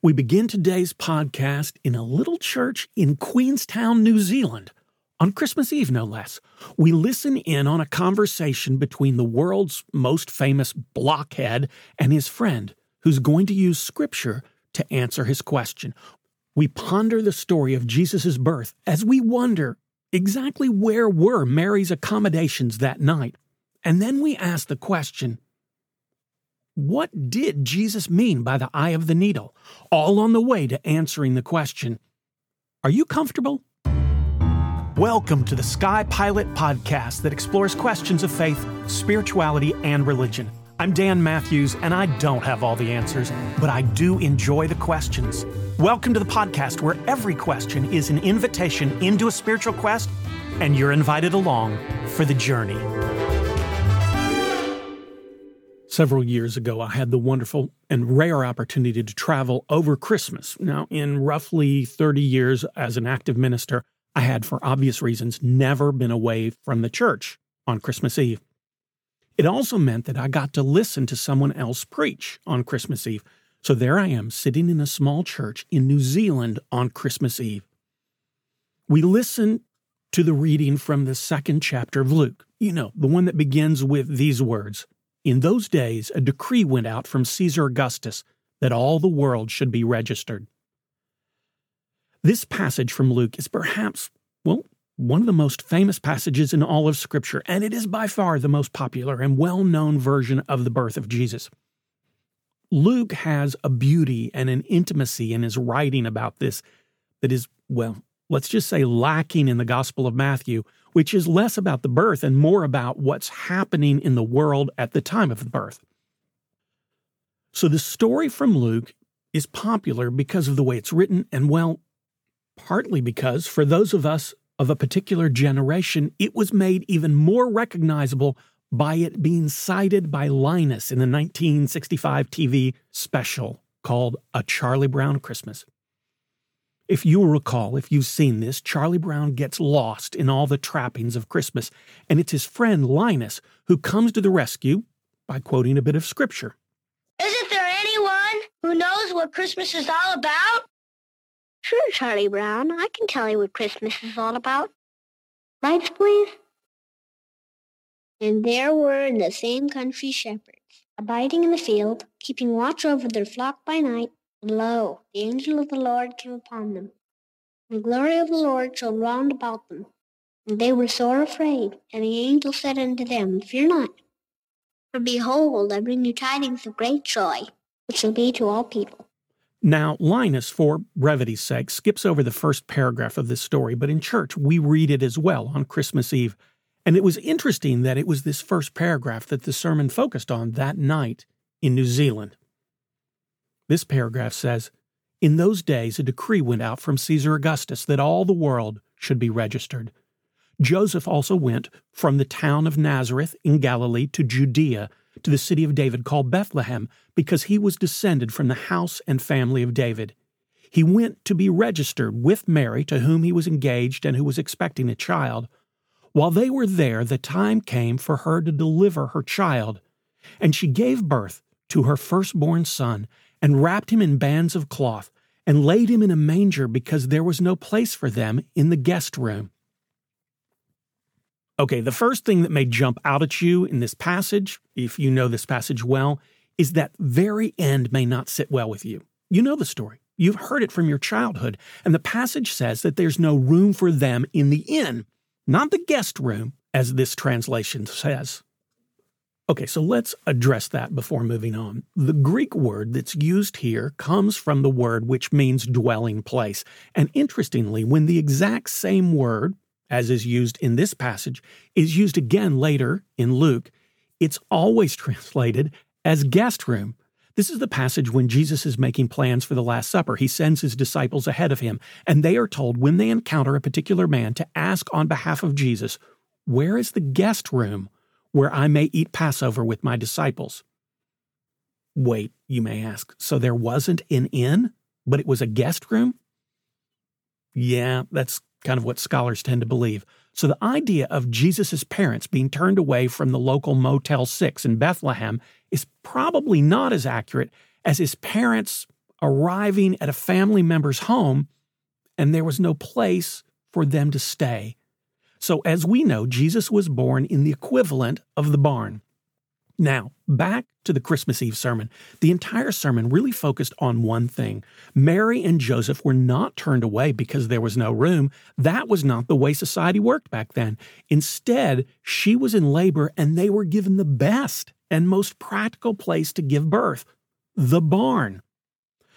We begin today's podcast in a little church in Queenstown, New Zealand. On Christmas Eve, no less, we listen in on a conversation between the world's most famous blockhead and his friend, who's going to use Scripture to answer his question. We ponder the story of Jesus' birth as we wonder exactly where were Mary's accommodations that night. And then we ask the question what did Jesus mean by the eye of the needle? All on the way to answering the question Are you comfortable? Welcome to the Sky Pilot podcast that explores questions of faith, spirituality, and religion. I'm Dan Matthews, and I don't have all the answers, but I do enjoy the questions. Welcome to the podcast where every question is an invitation into a spiritual quest, and you're invited along for the journey. Several years ago, I had the wonderful and rare opportunity to travel over Christmas. Now, in roughly 30 years as an active minister, I had, for obvious reasons, never been away from the church on Christmas Eve. It also meant that I got to listen to someone else preach on Christmas Eve. So there I am, sitting in a small church in New Zealand on Christmas Eve. We listened to the reading from the second chapter of Luke, you know, the one that begins with these words in those days, a decree went out from Caesar Augustus that all the world should be registered. This passage from Luke is perhaps, well, one of the most famous passages in all of Scripture, and it is by far the most popular and well known version of the birth of Jesus. Luke has a beauty and an intimacy in his writing about this that is, well, let's just say lacking in the Gospel of Matthew, which is less about the birth and more about what's happening in the world at the time of the birth. So the story from Luke is popular because of the way it's written, and well, partly because for those of us of a particular generation, it was made even more recognizable by it being cited by Linus in the 1965 TV special called A Charlie Brown Christmas. If you will recall, if you've seen this, Charlie Brown gets lost in all the trappings of Christmas, and it's his friend Linus who comes to the rescue by quoting a bit of scripture. Isn't there anyone who knows what Christmas is all about? Sure, Charlie Brown. I can tell you what Christmas is all about. Lights, please. And there were in the same country shepherds, abiding in the field, keeping watch over their flock by night. And lo, the angel of the Lord came upon them. And the glory of the Lord shone round about them. And they were sore afraid. And the angel said unto them, Fear not. For behold, I bring you tidings of great joy, which shall be to all people. Now, Linus, for brevity's sake, skips over the first paragraph of this story, but in church we read it as well on Christmas Eve. And it was interesting that it was this first paragraph that the sermon focused on that night in New Zealand. This paragraph says In those days, a decree went out from Caesar Augustus that all the world should be registered. Joseph also went from the town of Nazareth in Galilee to Judea to the city of David called Bethlehem, because he was descended from the house and family of David. He went to be registered with Mary, to whom he was engaged and who was expecting a child. While they were there, the time came for her to deliver her child, and she gave birth to her firstborn son and wrapped him in bands of cloth and laid him in a manger because there was no place for them in the guest room. Okay, the first thing that may jump out at you in this passage, if you know this passage well, is that very end may not sit well with you. You know the story. You've heard it from your childhood, and the passage says that there's no room for them in the inn, not the guest room, as this translation says. Okay, so let's address that before moving on. The Greek word that's used here comes from the word which means dwelling place. And interestingly, when the exact same word, as is used in this passage, is used again later in Luke, it's always translated as guest room. This is the passage when Jesus is making plans for the Last Supper. He sends his disciples ahead of him, and they are told when they encounter a particular man to ask on behalf of Jesus, Where is the guest room? Where I may eat Passover with my disciples. Wait, you may ask, so there wasn't an inn, but it was a guest room? Yeah, that's kind of what scholars tend to believe. So the idea of Jesus' parents being turned away from the local Motel 6 in Bethlehem is probably not as accurate as his parents arriving at a family member's home and there was no place for them to stay. So, as we know, Jesus was born in the equivalent of the barn. Now, back to the Christmas Eve sermon. The entire sermon really focused on one thing. Mary and Joseph were not turned away because there was no room. That was not the way society worked back then. Instead, she was in labor and they were given the best and most practical place to give birth the barn.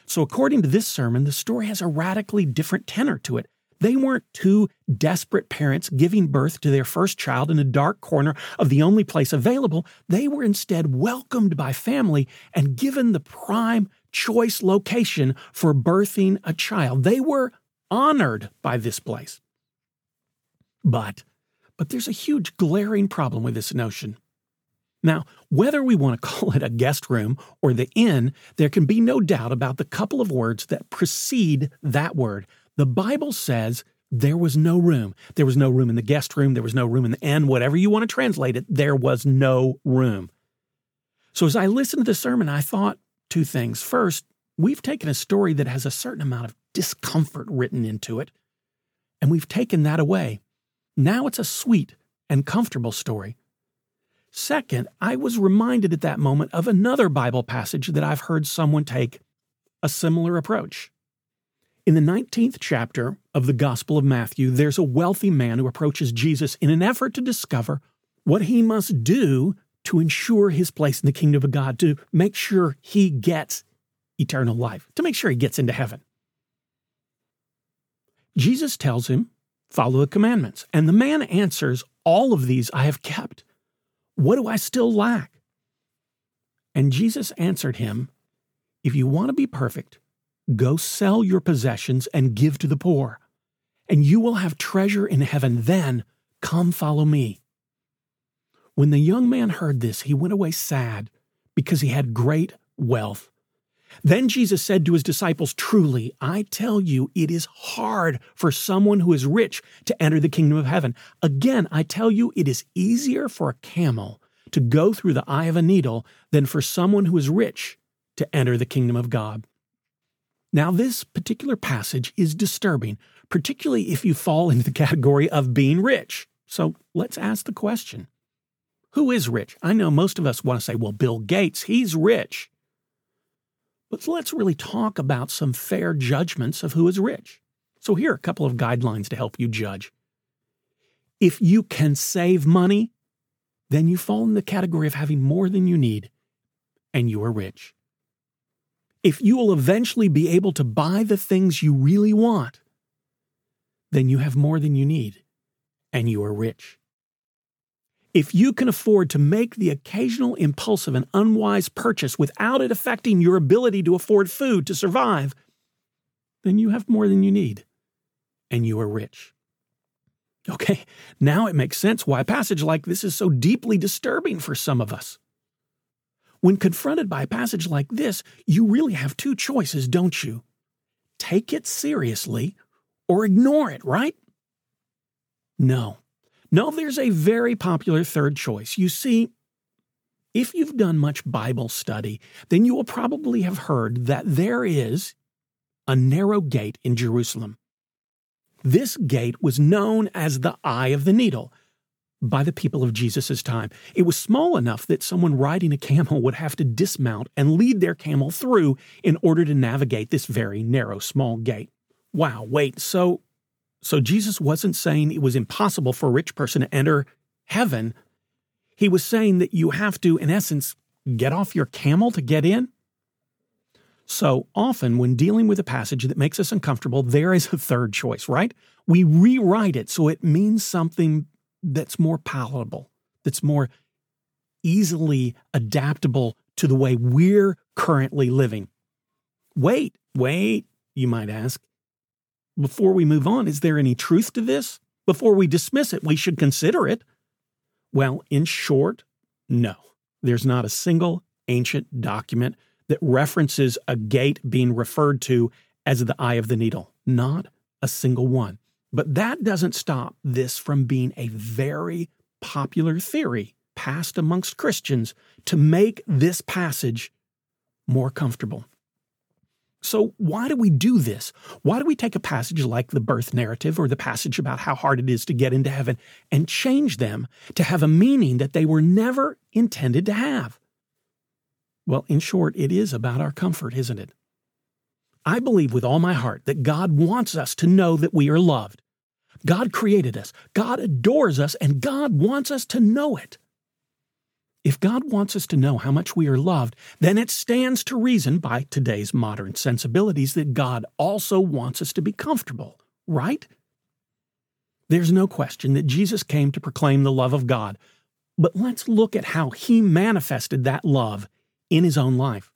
So, according to this sermon, the story has a radically different tenor to it. They weren't two desperate parents giving birth to their first child in a dark corner of the only place available. They were instead welcomed by family and given the prime choice location for birthing a child. They were honored by this place. But, but there's a huge glaring problem with this notion. Now, whether we want to call it a guest room or the inn, there can be no doubt about the couple of words that precede that word the Bible says there was no room. There was no room in the guest room. There was no room in the end, Whatever you want to translate it, there was no room. So as I listened to the sermon, I thought two things. First, we've taken a story that has a certain amount of discomfort written into it, and we've taken that away. Now it's a sweet and comfortable story. Second, I was reminded at that moment of another Bible passage that I've heard someone take a similar approach. In the 19th chapter of the Gospel of Matthew, there's a wealthy man who approaches Jesus in an effort to discover what he must do to ensure his place in the kingdom of God, to make sure he gets eternal life, to make sure he gets into heaven. Jesus tells him, Follow the commandments. And the man answers, All of these I have kept. What do I still lack? And Jesus answered him, If you want to be perfect, Go sell your possessions and give to the poor, and you will have treasure in heaven. Then come follow me. When the young man heard this, he went away sad because he had great wealth. Then Jesus said to his disciples, Truly, I tell you, it is hard for someone who is rich to enter the kingdom of heaven. Again, I tell you, it is easier for a camel to go through the eye of a needle than for someone who is rich to enter the kingdom of God. Now, this particular passage is disturbing, particularly if you fall into the category of being rich. So let's ask the question Who is rich? I know most of us want to say, well, Bill Gates, he's rich. But let's really talk about some fair judgments of who is rich. So here are a couple of guidelines to help you judge. If you can save money, then you fall in the category of having more than you need, and you are rich if you will eventually be able to buy the things you really want, then you have more than you need and you are rich. If you can afford to make the occasional impulsive and unwise purchase without it affecting your ability to afford food to survive, then you have more than you need and you are rich. Okay, now it makes sense why a passage like this is so deeply disturbing for some of us. When confronted by a passage like this, you really have two choices, don't you? Take it seriously or ignore it, right? No. No, there's a very popular third choice. You see, if you've done much Bible study, then you will probably have heard that there is a narrow gate in Jerusalem. This gate was known as the Eye of the Needle, by the people of Jesus' time. It was small enough that someone riding a camel would have to dismount and lead their camel through in order to navigate this very narrow, small gate. Wow, wait, so so Jesus wasn't saying it was impossible for a rich person to enter heaven. He was saying that you have to, in essence, get off your camel to get in. So often, when dealing with a passage that makes us uncomfortable, there is a third choice, right? We rewrite it so it means something that's more palatable, that's more easily adaptable to the way we're currently living. Wait, wait, you might ask. Before we move on, is there any truth to this? Before we dismiss it, we should consider it. Well, in short, no. There's not a single ancient document that references a gate being referred to as the eye of the needle. Not a single one. But that doesn't stop this from being a very popular theory passed amongst Christians to make this passage more comfortable. So, why do we do this? Why do we take a passage like the birth narrative or the passage about how hard it is to get into heaven and change them to have a meaning that they were never intended to have? Well, in short, it is about our comfort, isn't it? I believe with all my heart that God wants us to know that we are loved. God created us, God adores us, and God wants us to know it. If God wants us to know how much we are loved, then it stands to reason by today's modern sensibilities that God also wants us to be comfortable, right? There's no question that Jesus came to proclaim the love of God, but let's look at how he manifested that love in his own life.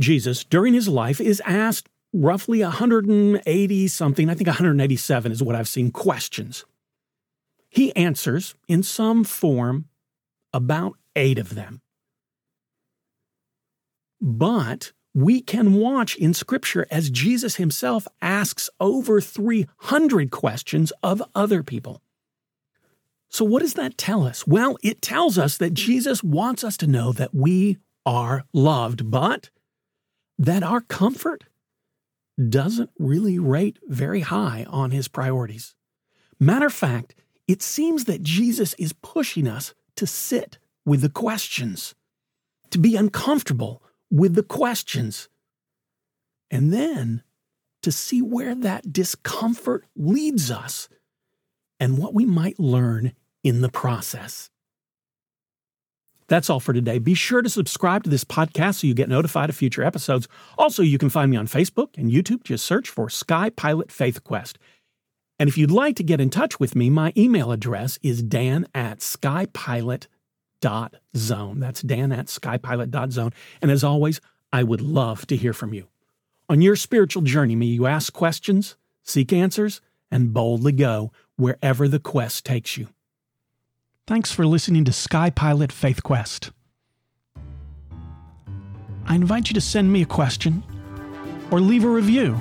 Jesus, during his life, is asked roughly 180 something, I think 187 is what I've seen, questions. He answers in some form about eight of them. But we can watch in Scripture as Jesus himself asks over 300 questions of other people. So, what does that tell us? Well, it tells us that Jesus wants us to know that we are loved, but that our comfort doesn't really rate very high on his priorities. Matter of fact, it seems that Jesus is pushing us to sit with the questions, to be uncomfortable with the questions, and then to see where that discomfort leads us and what we might learn in the process. That's all for today. Be sure to subscribe to this podcast so you get notified of future episodes. Also, you can find me on Facebook and YouTube. Just search for Sky Pilot Faith Quest. And if you'd like to get in touch with me, my email address is dan at skypilot.zone. That's dan at skypilot.zone. And as always, I would love to hear from you. On your spiritual journey, may you ask questions, seek answers, and boldly go wherever the quest takes you. Thanks for listening to Sky Pilot Faith Quest. I invite you to send me a question or leave a review.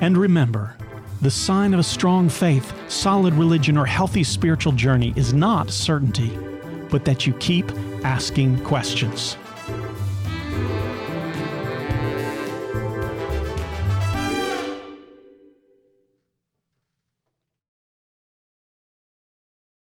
And remember, the sign of a strong faith, solid religion, or healthy spiritual journey is not certainty, but that you keep asking questions.